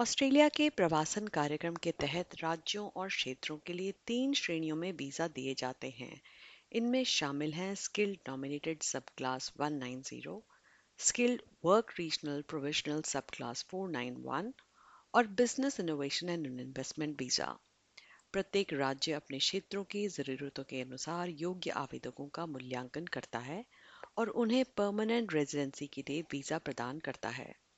Australia के प्रवासन कार्यक्रम के तहत राज्यों और क्षेत्रों के लिए तीन श्रेणियों में वीज़ा दिए जाते हैं। इनमें शामिल हैं skilled nominated subclass 190, skilled work regional provisional subclass 491 और business innovation and investment visa. प्रत्येक राज्य अपने क्षेत्रों की ज़रूरतों के अनुसार योग्य आवेदकों का मूल्यांकन करता है और उन्हें परमानेंट रेजिडेंसी के लिए वीज़ा प्रदान करता है।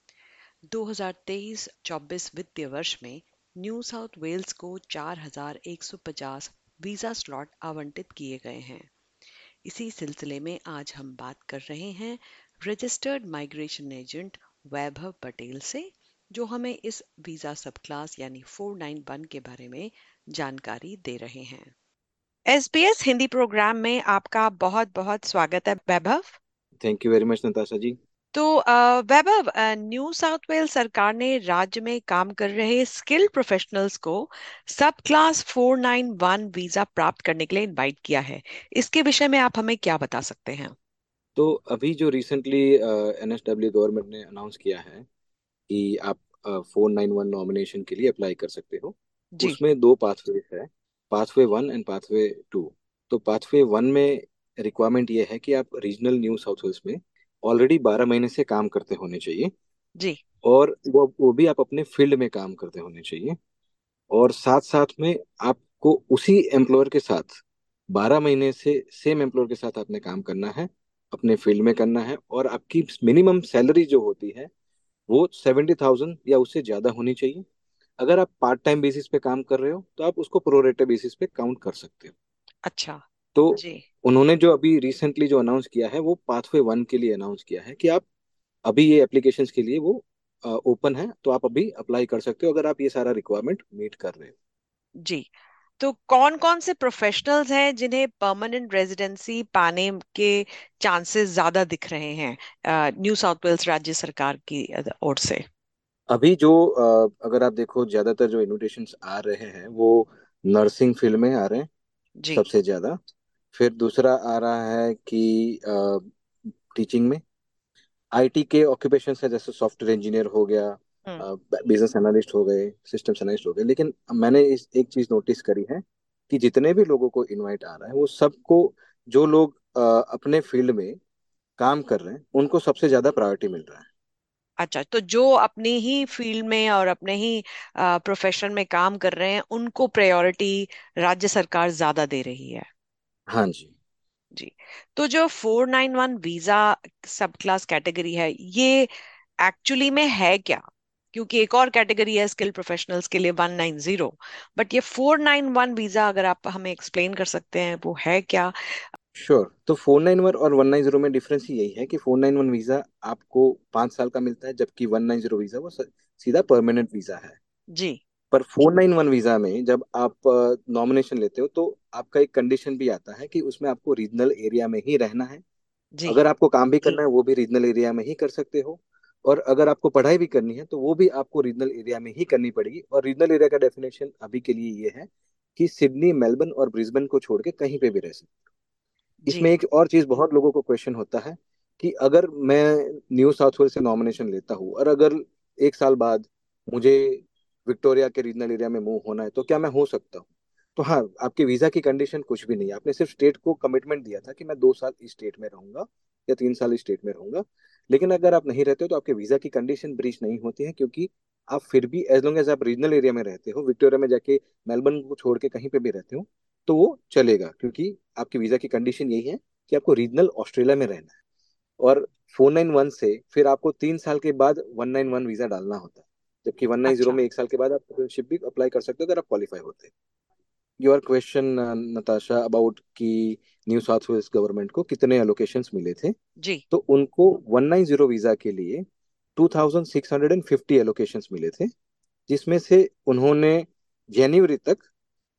2023-24 वित्तीय वर्ष में न्यू साउथ वेल्स को 4,150 वीज़ा स्लॉट आवंटित किए गए हैं। इसी सिलसिले में आज हम बात कर रहे हैं registered migration agent Vaibhav Patel से जो हमें इस वीज़ा सब क्लास यानी 491 के बारे में जानकारी दे रहे हैं। एसबीएस हिंदी प्रोग्राम में आपका बहुत बहुत स्वागत है Vaibhav. Thank you very much Natasha ji. तो वैभव न्यू साउथ वेल्स सरकार ने राज्य में काम कर रहे स्किल प्रोफेशनल्स को सब क्लास 491 वीज़ा प्राप्त करने के लिए इनवाइट किया है। इसके विषय में आप हमें क्या बता सकते हैं? तो अभी जो रिसेंटली एनएसडब्ल्यू गवर्नमेंट ने अनाउंस किया है कि आप फोर नाइन वन नॉमिनेशन के लिए अप्लाई कर सकते हो। जी. उसमें दो पाथवे है pathway one and pathway two तो पाथवे वन में रिक्वायरमेंट ये है कि आप रीजनल न्यू साउथ वेल्स में ऑलरेडी बारह महीने से काम करते होने चाहिए। जी। और वो वो भी आप अपने फ़ील्ड में काम करते होने चाहिए। और साथ साथ में आपको उसी एम्प्लॉयर के साथ बारह महीने से सेम एम्प्लॉयर के साथ आपने काम करना है अपने फ़ील्ड में करना है और आपकी मिनिमम सैलरी जो होती है वो सेवेंटी थाउज़ेंड या उससे ज़्यादा होनी चाहिए। अगर आप पार्ट टाइम बेसिस पे काम कर रहे हो तो आप उसको प्रोरेटे बेसिस पे काउंट कर सकते हो। अच्छा। तो जी। उन्होंने जो अभी रिसेंटली जो अनाउंस किया है वो पाथवे वन के लिए अनाउंस किया है कि आप अभी ये एप्लीकेशन के लिए वो ओपन है तो आप अभी अप्लाई कर सकते हो अगर आप ये सारा रिक्वायरमेंट मीट कर रहे हो। जी। तो कौन कौन से प्रोफेशनल्स हैं जिन्हें परमानेंट रेजिडेंसी पाने के चांसेस ज़्यादा दिख रहे हैं न्यू साउथ वेल्स राज्य सरकार की ओर से? अभी जो अगर आप देखो ज़्यादातर जो इन्विटेशन आ रहे हैं वो नर्सिंग फ़ील्ड में आ रहे हैं जी। सबसे ज़्यादा। फिर दूसरा आ रहा है कि टीचिंग में आईटी के ऑक्यूपेशन है जैसे सॉफ्टवेयर इंजीनियर हो गया बिज़नेस हम्म। एनालिस्ट हो गए सिस्टम एनालिस्ट हो गए लेकिन मैंने इस एक चीज़ नोटिस करी है कि जितने भी लोगों को इनवाइट आ रहा है वो सबको जो लोग अपने फ़ील्ड में काम कर रहे हैं उनको सबसे ज़्यादा प्रायोरिटी मिल रहा है अच्छा तो जो अपने ही फ़ील्ड में और अपने ही प्रोफेशन में काम कर रहे हैं उनको प्रायोरिटी राज्य सरकार ज़्यादा दे रही है हाँ जी। जी तो जो 491 वीज़ा सब क्लास कैटेगरी है ये एक्चुअली में है क्या? क्योंकि एक और कैटेगरी है स्किल प्रोफेशनल्स के लिए 190 बट ये 491 वीज़ा अगर आप हमें एक्सप्लेन कर सकते हैं वो है क्या? Sure sure. तो 491 और 190 में डिफरेंस यही है कि 491 वीज़ा आपको पाँच साल का मिलता है जबकि 190 वीज़ा वो सीधा परमानेंट वीज़ा है। जी। पर 491 वीज़ा में जब आप नॉमिनेशन लेते हो तो आपका एक कंडीशन भी आता है कि उसमें आपको रीजनल एरिया में ही रहना है। जी। अगर आपको काम भी करना है वो भी रीजनल एरिया में ही कर सकते हो। और अगर आपको पढ़ाई भी करनी है तो वो भी आपको रीजनल एरिया में ही करनी पड़ेगी। और रीजनल एरिया का डेफिनेशन अभी के लिए ये है कि सिडनी मेलबर्न और ब्रिस्बेन को छोड़ के कहीं पे भी रह सकते हो। इसमें एक और चीज़ बहुत लोगों को क्वेश्चन होता है कि अगर मैं न्यू साउथ वेल्स से नॉमिनेशन लेता हूँ और अगर एक साल बाद मुझे विक्टोरिया के रीजनल एरिया में मूव होना है तो क्या मैं हो सकता हूँ? तो हाँ आपके वीज़ा की कंडीशन कुछ भी नहीं है। आपने सिर्फ़ स्टेट को कमिटमेंट दिया था कि मैं दो साल इस स्टेट में रहूँगा या तीन साल इस स्टेट में रहूँगा। लेकिन अगर आप नहीं रहते हो तो आपके वीज़ा की कंडीशन ब्रीच नहीं होती है, क्योंकि आप फिर भी एज लॉन्ग एज आप रीजनल एरिया में रहते हो, विक्टोरिया में जाके मेलबर्न को छोड़ के कहीं पे भी रहते हो तो वो चलेगा, क्योंकि आपकी वीज़ा की कंडीशन यही है कि आपको रीजनल ऑस्ट्रेलिया में रहना है। और फोर नाइन वन से फिर आपको तीन साल के बाद वन नाइन वन वीज़ा डालना होता है। जबकि वन नाइन ज़ीरो में एक साल के बाद आप सिटीजनशिप भी अप्लाई कर सकते हो अगर आप क्वालिफाई होते योर क्वेश्चन नताशा अबाउट कि न्यू साउथ वेल्स गवर्नमेंट को कितने एलोकेशंस मिले थे? जी। तो उनको 190 वीज़ा के लिए 2650 एलोकेशंस मिले थे जिसमें से उन्होंने जनवरी तक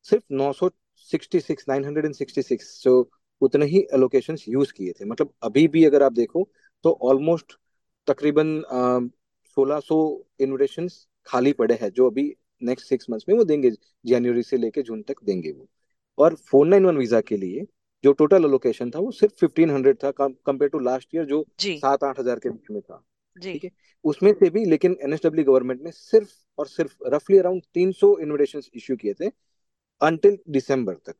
सिर्फ़ 966 966 सो उतने ही एलोकेशंस यूज़ किए थे। मतलब अभी भी अगर आप देखो तो ऑलमोस्ट तकरीबन सोलह सौ इन्विटेशन खाली पड़े हैं जो अभी नेक्स्ट सिक्स मंथ्स में वो देंगे जनवरी से लेके जून तक देंगे वो। और फोर नाइन वन वीज़ा के लिए जो टोटल अलोकेशन था वो सिर्फ़ फिफ्टीन हंड्रेड था कंपेयर टू लास्ट ईयर जो सात आठ हज़ार के बीच में था। ठीक है? उसमें से भी लेकिन एनएसडब्ल्यू गवर्नमेंट ने सिर्फ़ और सिर्फ़ रफली अराउंड तीन सौ इन्विटेशन इश्यू किए थे अंटिल दिसंबर तक।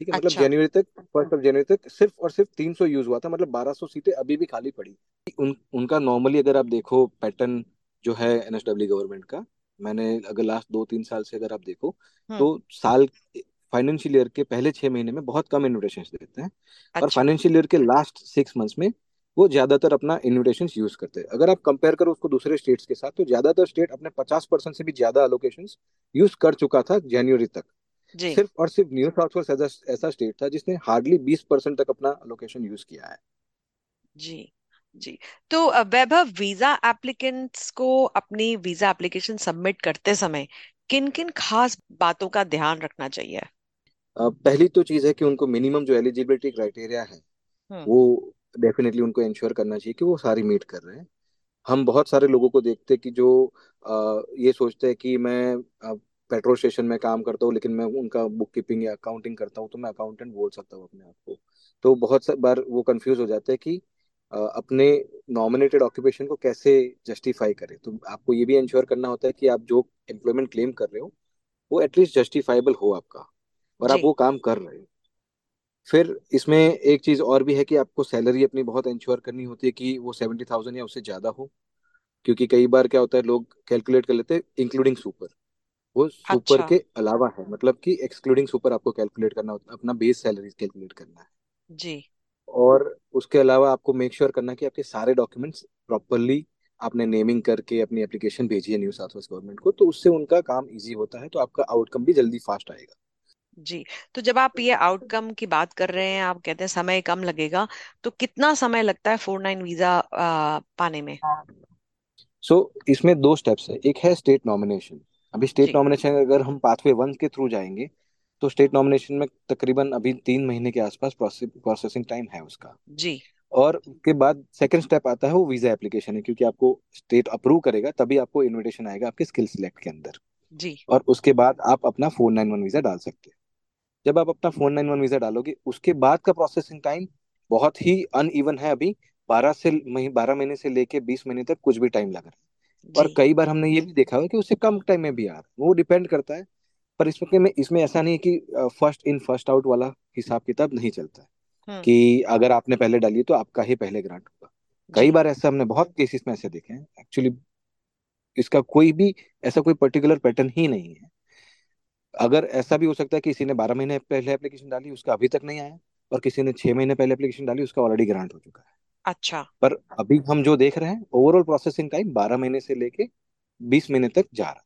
ठीक है? मतलब अच्छा। मतलब जनवरी तक फ़र्स्ट ऑफ़ जनवरी तक सिर्फ़ और सिर्फ़ 300 यूज़ हुआ था मतलब 1200 सीटें अभी भी खाली पड़ी। उन उनका नॉर्मली अगर आप देखो पैटर्न जो है एनएसडब्ल्यू गवर्नमेंट का मैंने अगर लास्ट दो तीन साल से अगर आप देखो हम्म। तो साल फाइनेंशियल ईयर के पहले छह महीने में बहुत कम इन्विटेशन देते हैं अच्छा। और फाइनेंशियल ईयर के लास्ट सिक्स मंथ्स में वो ज़्यादातर अपना इन्विटेशन यूज़ करते हैं अगर आप कंपेयर करो उसको दूसरे स्टेट्स के साथ तो ज़्यादातर स्टेट अपने पचास परसेंट से भी ज़्यादा अलोकेशन यूज़ कर चुका था जनवरी तक जी. सिर्फ़ और सिर्फ़ न्यू साउथ वेल्स ऐसा स्टेट था जिसने हार्डली बीस परसेंट तक अपना अलोकेशन यूज़ किया है जी जी। तो वैभव वीज़ा एप्लीकेंट्स को अपनी वीज़ा एप्लीकेशन सबमिट करते समय किन किन खास बातों का ध्यान रखना चाहिए? पहली तो चीज़ है कि उनको मिनिमम जो एलिजिबिलिटी क्राइटेरिया है। वो डेफिनेटली उनको इंश्योर करना चाहिए कि वो सारी मीट कर रहे हैं। हम बहुत सारे लोगों को देखते हैं कि जो आ, ये सोचते हैं कि मैं पेट्रोल स्टेशन में काम करता हूँ लेकिन मैं उनका बुक कीपिंग या अकाउंटिंग करता हूँ तो मैं अकाउंटेंट बोल सकता हूँ अपने आप को। तो बहुत बार वो कंफ्यूज हो जाते हैं कि अपने नॉमिनेटेड ऑक्यूपेशन को कैसे जस्टिफाई करें? तो आपको ये भी इंश्योर करना होता है कि आप जो एम्प्लॉयमेंट क्लेम कर रहे हो वो एटलीस्ट जस्टिफाइबल हो आपका और आप वो काम कर रहे हो। फिर इसमें एक चीज़ और भी है कि आपको सैलरी अपनी बहुत इंश्योर करनी होती है कि वो सेवेंटी थाउज़ेंड या उससे ज़्यादा हो। क्योंकि कई बार क्या होता है लोग कैलकुलेट कर लेते हैं इंक्लूडिंग सुपर वो सुपर अच्छा। के अलावा है मतलब कि एक्सक्लूडिंग सुपर आपको कैलकुलेट करना होता है अपना बेस सैलरी कैलकुलेट करना है। जी। और उसके अलावा आपको मेक श्योर sure करना कि आपके सारे डॉक्यूमेंट्स प्रॉपरली आपने नेमिंग करके अपनी एप्लीकेशन भेजी है न्यू साउथ वेस्ट गवर्नमेंट को तो उससे उनका काम इजी होता है तो आपका आउटकम भी जल्दी फास्ट आएगा। जी तो जब आप ये आउटकम की बात कर रहे हैं आप कहते हैं समय कम लगेगा तो कितना समय लगता है फोर नाइन वीज़ा पाने में? सो so, इसमें दो स्टेप्स है। एक है स्टेट नॉमिनेशन अभी स्टेट नॉमिनेशन अगर हम पाथवे वन के थ्रू जाएँगे तो स्टेट नॉमिनेशन में तकरीबन अभी तीन महीने के आसपास प्रोसेसिंग टाइम है उसका। जी। और उसके बाद सेकंड स्टेप आता है वो वीज़ा एप्लीकेशन है क्योंकि आपको स्टेट अप्रूव करेगा तभी आपको इनविटेशन आएगा आपके स्किल सिलेक्ट के अंदर। जी। और उसके बाद आप अपना फोर नाइन वन वीज़ा डाल सकते हैं। जब आप अपना फोर नाइन वन वीज़ा डालोगे उसके बाद का प्रोसेसिंग टाइम बहुत ही अनइवन है अभी। बारह से बारह महीने से लेके बीस महीने तक कुछ भी टाइम लग रहा है। और कई बार हमने ये भी देखा है कि उससे कम टाइम में भी आ रहा है। वो डिपेंड करता है पर इसमें इसमें ऐसा नहीं है कि फ़र्स्ट इन फ़र्स्ट आउट वाला हिसाब किताब नहीं चलता है। हम्म। कि अगर आपने पहले डाली तो आपका ही पहले ग्रांट होगा। कई बार ऐसा हमने बहुत केसेस में ऐसे देखे हैं। एक्चुअली इसका कोई भी ऐसा कोई पर्टिकुलर पैटर्न ही नहीं है। अगर ऐसा भी हो सकता है कि किसी ने बारह महीने पहले एप्लीकेशन डाली उसका अभी तक नहीं आया और किसी ने छह महीने पहले एप्लीकेशन डाली उसका ऑलरेडी ग्रांट हो चुका है। अच्छा। पर अभी हम जो देख रहे हैं ओवरऑल प्रोसेसिंग टाइम 12 महीने से लेके 20 महीने तक जा रहा है।